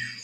you